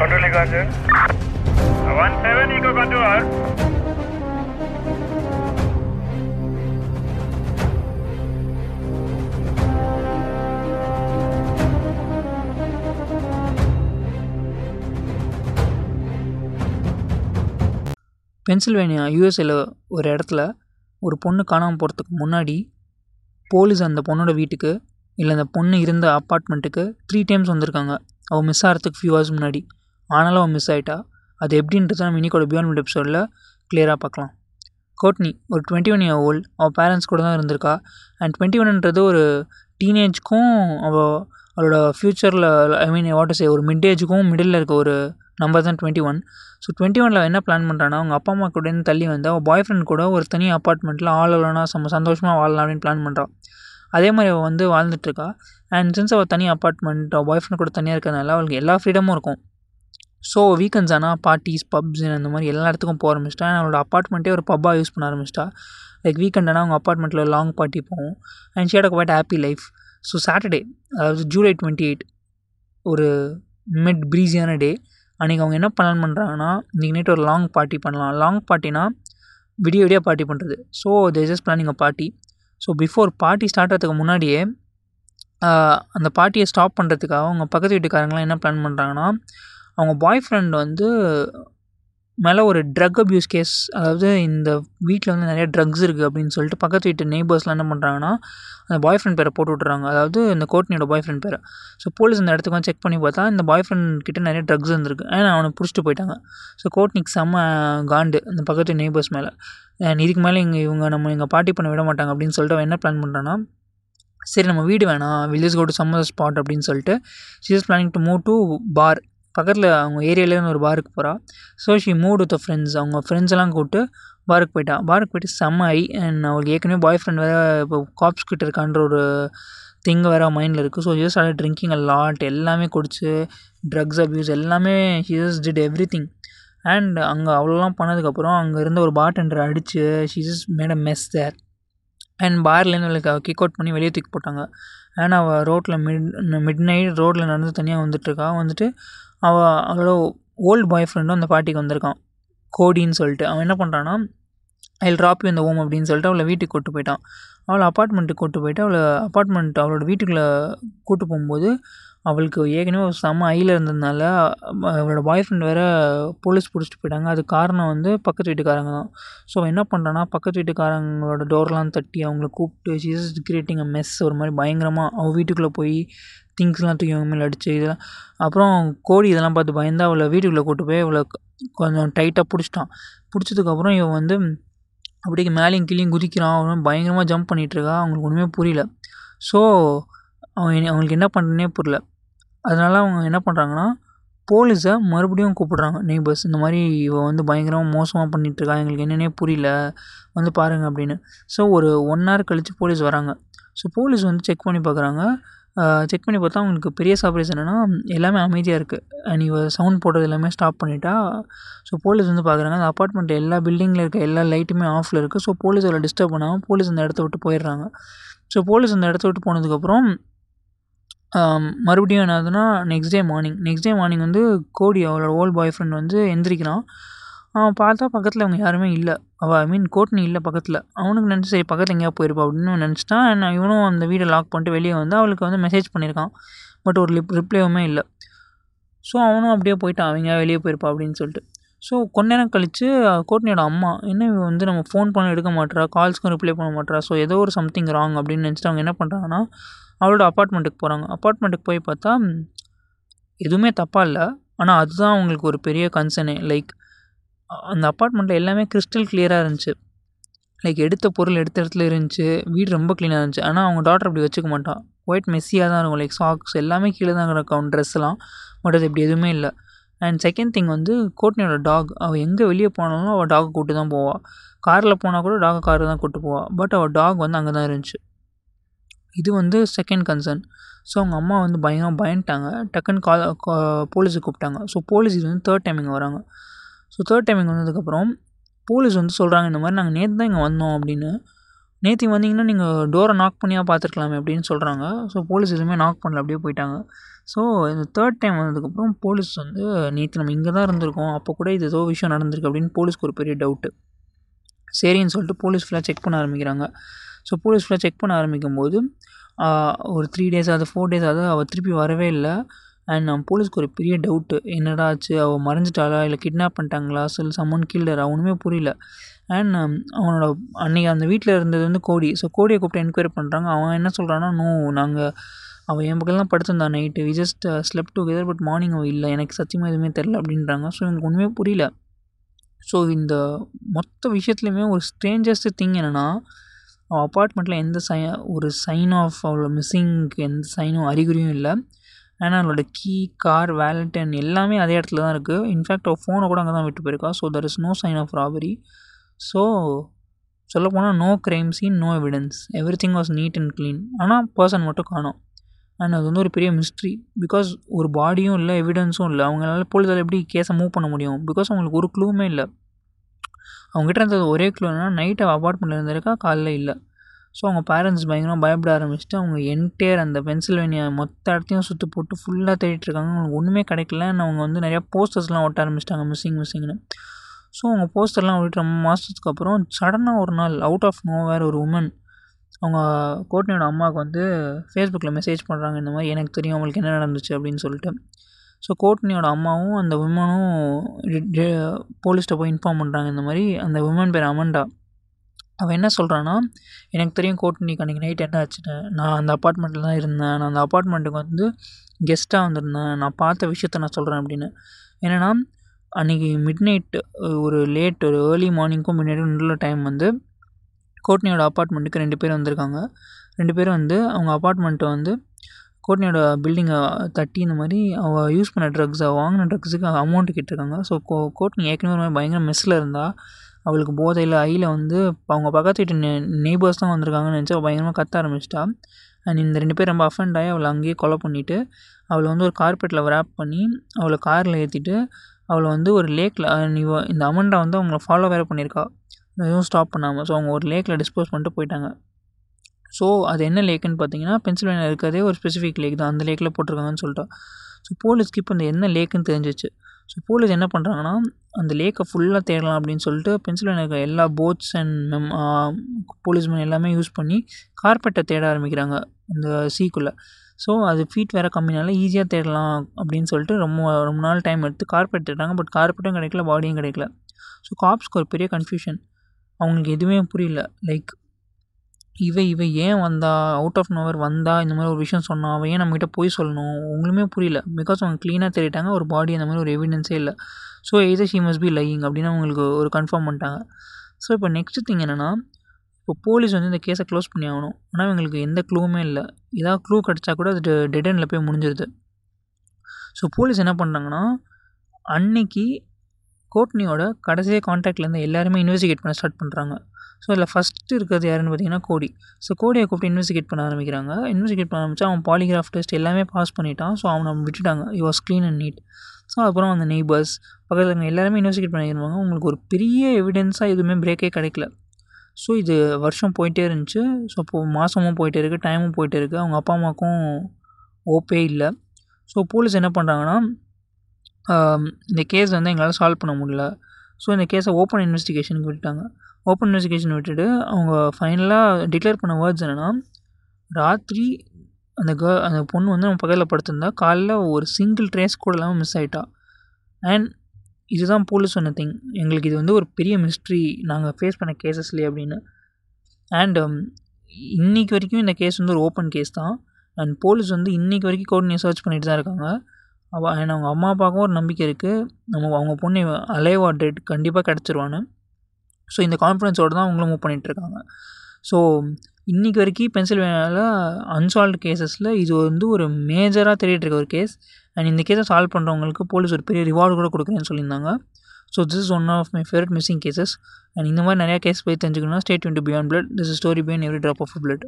Control Echo 17 Echo Control. Pennsylvania யூஎஸ்ஏல ஒரு இடத்துல ஒரு பொண்ணு காணாமல் போகிறதுக்கு முன்னாடி போலீஸ் அந்த பொண்ணோட வீட்டுக்கு இல்லை அந்த பொண்ணு இருந்த அப்பார்ட்மெண்ட்டுக்கு த்ரீ டைம்ஸ் வந்திருக்காங்க. அவள் மிஸ் ஆகிறதுக்கு ஃபியூ ஹவர்ஸ் முன்னாடி. ஆனாலும் அவள் மிஸ் ஆகிட்டா அது எப்படின்றது நம்ம இன்னைக்கோட பியாண்ட் எபிசோடில் கிளியராக பார்க்கலாம். கோட்னி ஒரு டுவெண்ட்டி ஒன் இயர் ஓல்ட் அவள் பேரண்ட்ஸ் கூட தான் இருந்திருக்கா. அண்ட் டுவெண்ட்டி ஒன்ன்றது ஒரு டீனேஜ்க்கும் அவள் அவளோட ஃப்யூச்சரில் ஐ மீன் வாட் சே ஒரு மிட் ஏஜுக்கும் மிடில் இருக்க ஒரு நம்பர் தான் டுவெண்ட்டி ஒன் ஸோ டுவெண்ட்டி ஒனில் என்ன பிளான் பண்ணுறான்னா அவங்க அப்பா அம்மா கூட தள்ளி வந்து அவள் பாய் ஃப்ரெண்ட் கூட ஒரு தனி அப்பார்ட்மெண்ட்டில் ஆள் இல்லைனா செம்ம சந்தோஷமாக வாழலாம் அப்படின்னு பிளான் பண்ணுறான் அதே மாதிரி அவள் வந்து வாழ்ந்துட்டுருக்கா அண்ட் சின்ஸ் அவள் தனி அப்பார்ட்மெண்ட் அவள் பாய் ஃப்ரெண்ட் கூட தனியாக இருக்கிறதுனால அவளுக்கு எல்லா ஃப்ரீடமும் இருக்கும். ஸோ வீக்கெண்ட்ஸ் ஆனால் பார்ட்டிஸ் பப்ஸ் அந்த மாதிரி எல்லா இடத்துக்கும் போக ஆரம்பிச்சிட்டா. அண்ட் அவளோட அப்பார்ட்மெண்ட்டே ஒரு பப்பாக யூஸ் பண்ண ஆரம்பிச்சிட்டா. லைக் வீக்கெண்ட் ஆனால் அவங்க அப்பார்ட்மெண்ட்டில் லாங் பார்ட்டி போவோம். And shared quite happy life so Saturday அதாவது ஜூலை டுவெண்ட்டி எயிட் ஒரு மிட் ப்ரீஸியான டே அன்றைக்கி அவங்க என்ன பிளான் பண்ணுறாங்கன்னா இன்றைக்கி நைட் ஒரு லாங் பார்ட்டி பண்ணலாம். லாங் பார்ட்டினா விடிய விடிய பார்ட்டி பண்ணுறது so they just planning a party so before party start ஆகிறதுக்கு முன்னாடியே அந்த பார்ட்டியை ஸ்டாப் பண்ணுறதுக்காக அவங்க பக்கத்து வீட்டுக்காரங்களாம் என்ன பிளான் பண்ணுறாங்கன்னா அவங்க பாய் ஃப்ரெண்ட் வந்து மேலே ஒரு ட்ரக் அப்யூஸ் கேஸ் அதாவது இந்த வீட்டில் வந்து நிறைய ட்ரக்ஸ் இருக்குது அப்படின்னு சொல்லிட்டு பக்கத்து வீட்டு நெய்பர்ஸ்லாம் என்ன பண்ணுறாங்கன்னா அந்த பாய் ஃப்ரெண்ட் பேரை போட்டு விட்றாங்க அதாவது இந்த கோட்னியோட பாய் ஃப்ரெண்ட் பேரை. ஸோ போலீஸ் இந்த இடத்துக்கு வந்து செக் பண்ணி பார்த்தா இந்த பாய் ஃப்ரெண்ட் கிட்ட நிறைய ட்ரக்ஸ் இருந்திருக்கு. ஏன்னா அவனை பிடிச்சிட்டு போயிட்டாங்க. ஸோ கோட்னிக்கு செம்ம காண்டு அந்த பக்கத்து நெய்பர்ஸ் மேலே. அண்ட் இதுக்கு மேலே இங்கே இவங்க நம்ம இங்கே பார்ட்டி பண்ண விட மாட்டாங்க அப்படின்னு சொல்லிட்டு அவன் என்ன பிளான் பண்ணுறான்னா சரி நம்ம வீடு வேணாம். Village go to summer spot அப்படின்னு சொல்லிட்டு she is planning to move to bar பக்கத்தில் அவங்க ஏரியாலேருந்து ஒரு பாருக்கு போகிறா so she move with friends அவங்க ஃப்ரெண்ட்ஸ் எல்லாம் கூப்பிட்டு பாருக்கு போயிட்டா. பாருக்கு போயிட்டு செம்ம ஐ அண்ட் அவளுக்கு ஏற்கனவே பாய் ஃப்ரெண்ட் வேறு இப்போ காப்ஸ் கிட்ட இருக்கான்ற ஒரு திங் வேறு மைண்டில் இருக்குது so use had drinking a lot எல்லாமே குடிச்சு ட்ரக்ஸ் அப்யூஸ் எல்லாமே he did every thing and அங்கே அவ்வளோலாம் பண்ணதுக்கப்புறம் அங்கே இருந்த ஒரு பார்டெண்டரை அடித்து she just made a mess there and பார்லேருந்து அவளுக்கு கிக் அவுட் பண்ணி வெளியே தூக்கி போட்டாங்க. அண்ட் அவள் ரோட்டில் மிட் மிட் நைட் ரோட்டில் நடந்து தனியாக வந்துட்டுருக்கா. வந்துட்டு அவள் அவளோட ஓல்டு பாய் ஃப்ரெண்டும் அந்த பார்ட்டிக்கு வந்திருக்கான். கோடின்னு சொல்லிட்டு. அவன் என்ன பண்ணுறான்னா ஐ ட்ராப் இந்த ஓம் அப்படின்னு சொல்லிட்டு அவளை வீட்டுக்கு கூட்டு போயிட்டான். அவளை அப்பார்ட்மெண்ட்டுக்கு கூட்டு போயிட்டு அவளை அப்பார்ட்மெண்ட் அவளோட வீட்டுக்குள்ளே கூட்டு போகும்போது அவளுக்கு ஏற்கனவே ஒரு செம்ம ஐயில் இருந்ததுனால அவளோட பாய் ஃப்ரெண்ட் வேறு போலீஸ் பிடிச்சிட்டு போயிட்டாங்க. அது காரணம் வந்து பக்கத்து வீட்டுக்காரங்க தான். ஸோ என்ன பண்ணுறான்னா பக்கத்து வீட்டுக்காரங்களோட டோர்லாம் தட்டி அவங்கள கூப்பிட்டு சீசஸ் கிரியேட்டிங் அ மெஸ் ஒரு மாதிரி பயங்கரமாக அவள் வீட்டுக்குள்ளே போய் திங்ஸ்லாம் தூக்கி அவங்க மேலே அடித்து இதெல்லாம். அப்புறம் கோடி இதெல்லாம் பார்த்து பயந்து அவளை வீட்டுக்குள்ளே கூட்டு போய் அவளை கொஞ்சம் டைட்டாக பிடிச்சிட்டான். பிடிச்சதுக்கப்புறம் இவன் வந்து அப்படியே மேலேயும் கீழேயும் குதிக்கிறான். அவன் பயங்கரமாக ஜம்ப் பண்ணிகிட்ருக்கா அவங்களுக்கு ஒன்றுமே புரியல. ஸோ அவன் அவங்களுக்கு என்ன பண்ணுறனே புரியல. அதனால் அவங்க என்ன பண்ணுறாங்கன்னா போலீஸை மறுபடியும் கூப்பிட்றாங்க. நெய்பர்ஸ் இந்த மாதிரி இவன் வந்து பயங்கரமாக மோசமாக பண்ணிகிட்ருக்கா எங்களுக்கு என்னென்னே புரியல. வந்து பாருங்கள் அப்படின்னு. ஸோ ஒரு ஒன் ஹவர் கழித்து போலீஸ் வராங்க. ஸோ போலீஸ் வந்து செக் பண்ணி பார்க்குறாங்க செக் பண்ணி பார்த்தா அவங்களுக்கு பெரிய சர்ப்ரைஸ் என்னென்னா எல்லாமே அமைதியாக இருக்குது அண்ட் இவ சவுண்ட் போடுறது எல்லாமே ஸ்டாப் பண்ணிட்டா. ஸோ போலீஸ் வந்து பார்க்குறாங்க அந்த அப்பார்ட்மெண்ட் எல்லா பில்டிங்கில் இருக்க எல்லா லைட்டுமே ஆஃபில் இருக்குது ஸோ போலீஸ் அவளை டிஸ்டர்ப் பண்ணாமல் போலீஸ் அந்த இடத்த விட்டு போயிடுறாங்க. ஸோ போலீஸ் அந்த இடத்த விட்டு போனதுக்கப்புறம் மறுபடியும் என்னதுன்னா next day morning next day morning வந்து கோடி அவளோட ஓல்ட் பாய் ஃப்ரெண்ட் வந்து எந்திரிக்கிறான். அவன் பார்த்தா பக்கத்தில் அவங்க யாருமே இல்லை. அவள் ஐ மீன் கோட்னி இல்லை பக்கத்தில். அவனுக்கு நினச்சி சரி பக்கத்தில் எங்கேயா போயிருப்பா அப்படின்னு நினச்சிட்டான். இவனும் அந்த வீடை லாக் பண்ணிட்டு வெளியே வந்து அவளுக்கு வந்து மெசேஜ் பண்ணியிருக்கான். பட் ஒரு லிப் ரிப்ளைவுமே இல்லை. ஸோ அவனும் அப்படியே போயிட்டான். அவங்க வெளியே போயிருப்பா அப்படின்னு சொல்லிட்டு. ஸோ கொஞ்ச நேரம் கழித்து கோட்னியோட அம்மா என்ன இவ வந்து நம்ம ஃபோன் பண்ண எடுக்க மாட்டேறா கால்ஸ்க்கும் ரிப்ளை பண்ண மாட்டேறா ஸோ ஏதோ ஒரு சம்திங் ராங் அப்படின்னு நினச்சிட்டு அவங்க என்ன பண்ணுறாங்கன்னா அவளோட அப்பார்ட்மெண்ட்டுக்கு போகிறாங்க அப்பார்ட்மெண்ட்டுக்கு போய் பார்த்தா எதுவுமே தப்பாக இல்லை. ஆனால் அதுதான் அவங்களுக்கு ஒரு பெரிய கன்சர்னே லைக் அந்த அப்பார்ட்மெண்ட்டில் எல்லாமே கிறிஸ்டல் கிளியராக இருந்துச்சு. லைக் எடுத்த பொருள் எடுத்த இடத்துல இருந்துச்சு. வீடு ரொம்ப க்ளீனாக இருந்துச்சு. ஆனால் அவங்க டாட்டர் அப்படி வச்சுக்க மாட்டான் ஒயிட் மெஸ்ஸியாக தான் இருக்கும். லைக் சாக்ஸ் எல்லாமே கீழே தான் இருக்கும் ட்ரெஸ்லாம் பட் அது இப்படி எதுவுமே இல்லை. அண்ட் செகண்ட் திங் வந்து கோட்னியோட டாக் அவள் எங்கே வெளியே போனாலும் அவள் டாகை கூட்டு தான் போவாள் காரில் போனால் கூட டாகை காரில் தான் கூட்டு போவாள் பட் அவள் டாக் வந்து அங்கே தான் இருந்துச்சு. இது வந்து செகண்ட் கன்சர்ன் ஸோ அவங்க அம்மா வந்து பயங்கரம் பயந்துட்டாங்க. டக்குன்னு கால் போலீஸுக்கு கூப்பிட்டாங்க. ஸோ போலீஸ் இது வந்து தேர்ட் டைம் இங்கே வராங்க. ஸோ தேர்ட் டைம் இங்கே வந்ததுக்கப்புறம் போலீஸ் வந்து சொல்கிறாங்க இந்த மாதிரி நாங்கள் நேற்று தான் இங்கே வந்தோம் அப்படின்னு. நேற்று வந்தீங்கன்னா நீங்கள் டோரை நாக் பண்ணியாக பார்த்துருக்கலாமே அப்படின்னு சொல்கிறாங்க ஸோ போலீஸ் எதுவுமே நாக் பண்ணல அப்படியே போயிட்டாங்க. ஸோ இந்த தேர்ட் டைம் வந்ததுக்கப்புறம் போலீஸ் வந்து நேற்று நம்ம இங்கே தான் இருந்திருக்கோம். அப்போ கூட இது ஏதோ விஷயம் நடந்திருக்கு அப்படின்னு போலீஸ்க்கு ஒரு பெரிய டவுட்டு சரின்னு சொல்லிட்டு போலீஸ் ஃபுல்லாக செக் பண்ண ஆரம்பிக்கிறாங்க. ஸோ போலீஸ் ஃபுல்லாக செக் பண்ண ஆரம்பிக்கும் போது ஒரு த்ரீ டேஸ் அது ஃபோர் டேஸ் ஆகுது அவள் திருப்பி வரவே இல்லை. அண்ட் நம்ம போலீஸ்க்கு ஒரு பெரிய டவுட்டு என்னடா ஆச்சு? அவள் மறைஞ்சிட்டாளா? இல்லை கிட்னாப் பண்ணிட்டாங்களா? சில சம்மன் கீழர் ஒன்றுமே புரியல. அண்ட் um, அவனோட அன்றைக்கி அந்த வீட்டில் இருந்தது வந்து கோடி. ஸோ கோடியை கூப்பிட்டு என்கொயரி பண்ணுறாங்க அவன் என்ன சொல்கிறான்னா நோ நாங்கள் அவள் என் பக்கம்லாம் படுத்திருந்தான் night we just slept uh, together but morning அவள் இல்லை. எனக்கு சத்தியமாக எதுவுமே தெரில அப்படின்றாங்க. ஸோ எனக்கு ஒன்றுமே புரியல. ஸோ இந்த மொத்த விஷயத்துலையுமே ஒரு ஸ்ட்ரேஞ்சஸ்ட் திங் என்னென்னா அப்பார்ட்மெண்ட்டில் எந்த சை ஒரு சைன் ஆஃப் அவளோட மிஸ்ஸிங்க்கு எந்த சைனும் அறிகுறியும் இல்லை. ஏன்னா அவளோட கீ கார் வேலட்டன் எல்லாமே அதே இடத்துல தான் இருக்குது இன்ஃபேக்ட் அவள் ஃபோனை கூட அங்கே தான் விட்டு போயிருக்கா. So there is no sign of robbery so சொல்லப்போனால் no crime scene no evidence every thing was neat and clean ஆனால் பர்சன் மட்டும் காணும். அண்ட் அது வந்து ஒரு பெரிய மிஸ்ட்ரி பிகாஸ் ஒரு பாடியும் இல்லை எவிடன்ஸும் இல்லை. அவங்களால போலீஸால் எப்படி கேஸை மூவ் பண்ண முடியும்? பிகாஸ் அவங்களுக்கு ஒரு க்ளூவுமே இல்லை. அவங்ககிட்ட இருந்தது ஒரே க்ளூனா நைட் அவள் அப்பார்ட்மெண்ட்டில் இருந்திருக்கா காலைல இல்லை. ஸோ அவங்க பேரண்ட்ஸ் பயங்கரமாக பயப்பட ஆரம்பிச்சுட்டு அவங்க என்டையர் அந்த பென்சில்வேனியா மொத்த இடத்தையும் சுற்றி போட்டு ஃபுல்லாக தேடிட்டுருக்காங்க அவங்களுக்கு ஒன்றுமே கிடைக்கலன்னு அவங்க வந்து நிறையா போஸ்டர்ஸ்லாம் ஒட்ட ஆரம்பிச்சிட்டாங்க மிஸ்ஸிங் மிஸ்ஸிங்னு ஸோ அவங்க போஸ்டர்லாம் ஒட்டிட்டு ரொம்ப மாதத்துக்கு அப்புறம் சடனாக ஒரு நாள் அவுட் ஆஃப் நோ வேர் ஒரு உமன் அவங்க கோட்னியோட அம்மாவுக்கு வந்து ஃபேஸ்புக்கில் மெசேஜ் பண்ணுறாங்க இந்த மாதிரி எனக்கு தெரியும் அவங்களுக்கு என்ன நடந்துச்சு? அப்படின்னு சொல்லிட்டு. ஸோ கோட்னியோட அம்மாவும் அந்த விமனும் போலீஸ்கிட்ட போய் இன்ஃபார்ம் பண்ணுறாங்க இந்த மாதிரி. அந்த விமன் பேர் அமண்டா. அவன் என்ன சொல்கிறான்னா எனக்கு தெரியும் கோட்னிக்கு அன்றைக்கி நைட் என்ன ஆச்சுன்னு. நான் அந்த அப்பார்ட்மெண்ட்டில் தான் இருந்தேன். நான் அந்த அப்பார்ட்மெண்ட்டுக்கு வந்து கெஸ்ட்டாக வந்திருந்தேன். நான் பார்த்த விஷயத்த நான் சொல்கிறேன் அப்படின்னு. என்னென்னா அன்றைக்கி மிட் நைட் ஒரு லேட் ஒரு ஏர்லி மார்னிங்க்கும் மிட் நைட்டும் நல்ல டைம் வந்து கோட்னியோட அப்பார்ட்மெண்ட்டுக்கு ரெண்டு பேர் வந்திருக்காங்க. ரெண்டு பேரும் வந்து அவங்க அப்பார்ட்மெண்ட்டை வந்து கோட்னியோட பில்டிங்கை தட்டி இந்த மாதிரி அவள் யூஸ் பண்ண ட்ரக்ஸ் அவள் வாங்கின ட்ரக்ஸுக்கு அமௌண்ட் கேட்டிருக்காங்க. ஸோ கோ கோட்னி ஏற்கனவே ஒரு மாதிரி பயங்கர மெஸ்ஸில் இருந்தால் அவளுக்கு போதையில் ஐயில் வந்து அவங்க பக்கத்து வீட்டு நெ நெய்பர்ஸ் தான் வந்திருக்காங்கன்னு நினச்சி அவள் பயங்கரமாக கத்த ஆரம்பிச்சிட்டா. அண்ட் இந்த ரெண்டு பேர் ரொம்ப அஃபெண்ட் ஆகி அவளை அங்கேயே கொலை பண்ணிவிட்டு அவளை வந்து ஒரு கார்பெட்டில் ரேப் பண்ணி அவளை காரில் ஏற்றிட்டு அவளை வந்து ஒரு லேக்கில் நீ இந்த அமண்டா வந்து அவங்கள ஃபாலோ வேறு பண்ணியிருக்கா. எதுவும் ஸ்டாப் பண்ணாமல் ஸோ அவங்க ஒரு லேக்கில் டிஸ்போஸ் பண்ணிட்டு போயிட்டாங்க. ஸோ அது என்ன லேக்குன்னு பார்த்தீங்கன்னா பென்சில்வேனியா இருக்கிறதே ஒரு ஸ்பெசிஃபிக் லேக் தான். அந்த லேக்கில் போட்டிருக்காங்கன்னு சொல்லிட்டா ஸோ போலீஸ்க்கு இப்போ அந்த என்ன லேக்குன்னு தெரிஞ்சிச்சு. ஸோ போலீஸ் என்ன பண்ணுறாங்கன்னா அந்த லேக்கை ஃபுல்லாக தேடலாம் அப்படின்னு சொல்லிட்டு பென்சில்வேனியா இருக்கிற எல்லா போட்ஸ் அண்ட் மெம் போலீஸ்மேன் எல்லாமே யூஸ் பண்ணி கார்பெட்டை தேட ஆரம்பிக்கிறாங்க அந்த சீக்குள்ளே ஸோ அது ஃபீட் வேறு கம்மினால ஈஸியாக தேடலாம் அப்படின்னு சொல்லிட்டு ரொம்ப ரொம்ப நாள் டைம் எடுத்து கார்பெட் தேடுறாங்க. பட் கார்பெட்டும் கிடைக்கல பாடியும் கிடைக்கல. ஸோ காப்ஸ்க்கு ஒரு பெரிய கன்ஃபியூஷன் அவங்களுக்கு எதுவுமே புரியல. லைக் இவை இவை ஏன் வந்தா? அவுட் ஆஃப் நோவர் வந்தா? இந்த மாதிரி ஒரு விஷயம் சொன்னா அவள் ஏன் நம்மகிட்ட போய் சொல்லணும்? உங்களுமே புரியல. பிகாஸ் அவங்க க்ளீனாக தேடிட்டாங்க ஒரு பாடி அந்த மாதிரி ஒரு எவிடன்ஸே இல்லை. So either she must be lying அப்படின்னு அவங்களுக்கு ஒரு கன்ஃபார்ம் பண்ணிட்டாங்க. ஸோ இப்போ நெக்ஸ்ட் திங் என்னென்னா இப்போ போலீஸ் வந்து இந்த கேஸை க்ளோஸ் பண்ணி ஆகணும். ஆனால் இவங்களுக்கு எந்த க்ளூவுமே இல்லை. ஏதாவது க்ளூ கிடச்சா கூட அது டெட் எண்டில் போய் முடிஞ்சிருது. ஸோ போலீஸ் என்ன பண்ணுறாங்கன்னா அன்னைக்கு கோட்னியோட கடைசியாக காண்டாக்டில் எல்லாருமே இன்வெஸ்டிகேட் பண்ண ஸ்டார்ட் பண்ணுறாங்க ஸோ அதில் ஃபஸ்ட்டு இருக்கிறது யாருன்னு பார்த்தீங்கன்னா கோடி ஸோ கோடியை கூப்பிட்டு இன்வெஸ்டிகேட் பண்ண ஆரம்பிக்கிறாங்க. இன்வெஸ்டிகேட் பண்ண ஆரம்பிச்சா அவன் பாலிகிராஃப் டெஸ்ட் எல்லாமே பாஸ் பண்ணிட்டான். ஸோ அவனை விட்டுட்டாங்க. He was clean and neat so அப்புறம் அந்த நெய்பர்ஸ் பக்கத்தில் இருக்க எல்லாருமே இன்வெஸ்டிகேட் பண்ணிடுவாங்க உங்களுக்கு ஒரு பெரிய எவிடென்ஸாக எதுவுமே பிரேக்கே கிடைக்கல. ஸோ இது வருஷம் போயிட்டே இருந்துச்சு. ஸோ இப்போது மாதமும் போயிட்டே இருக்குது டைமும் போயிட்டே இருக்குது அவங்க அப்பா அம்மாவுக்கும் ஓப்பே இல்லை. ஸோ போலீஸ் என்ன பண்ணுறாங்கன்னா இந்த கேஸ் வந்து எங்களால் சால்வ் பண்ண முடியல. ஸோ இந்த கேஸை ஓப்பன் இன்வெஸ்டிகேஷனுக்கு விட்டுட்டாங்க. ஓப்பன் இன்வெஸ்டிகேஷன் விட்டுட்டு அவங்க ஃபைனலாக டிக்ளேர் பண்ண வேர்ட்ஸ் என்னென்னா ராத்திரி அந்த க அந்த பொண்ணு வந்து நம்ம பக்கத்தில் படுத்திருந்தா காலைல ஒரு சிங்கிள் ட்ரேஸ் கூட இல்லாமல் மிஸ் ஆகிட்டா அண்ட் இதுதான் போலீஸ் சொன்ன திங் எங்களுக்கு இது வந்து ஒரு பெரிய மிஸ்ட்ரி நாங்கள் ஃபேஸ் பண்ண கேசஸ்லேயே அப்படின்னு. அண்ட் um, இன்றைக்கி வரைக்கும் இந்த கேஸ் வந்து ஒரு ஓப்பன் கேஸ் தான். அண்ட் போலீஸ் வந்து இன்றைக்கி வரைக்கும் கோர்ட்னே சர்ச் பண்ணிட்டு தான் இருக்காங்க. அவள் அண்ட் அவங்க அம்மா அப்பாவுக்கும் ஒரு நம்பிக்கை இருக்குது நம்ம அவங்க பொண்ணு அலைவ் ஆர் டெட் கண்டிப்பாக கிடச்சிருவான்னு. ஸோ இந்த கான்ஃபிடன்ஸோடு தான் அவங்களும் மூவ் பண்ணிகிட்ருக்காங்க ஸோ இன்றைக்கி வரைக்கும் பென்சில்வேனியாவில் அன்சால்வ்டு கேசஸில் இது வந்து ஒரு மேஜராக தேடிட்டு இருக்க ஒரு கேஸ் அண்ட் இந்த கேஸை சால்வ் பண்ணுறவங்களுக்கு போலீஸ் ஒரு பெரிய ரிவார்டு கூட கொடுக்குறேன்னு சொல்லியிருந்தாங்க. So this is one of my favourite missing cases and இந்த மாதிரி நிறையா கேஸ் போய் தெரிஞ்சுக்கணும்னா state twenty beyond blood this story beyond every drop of blood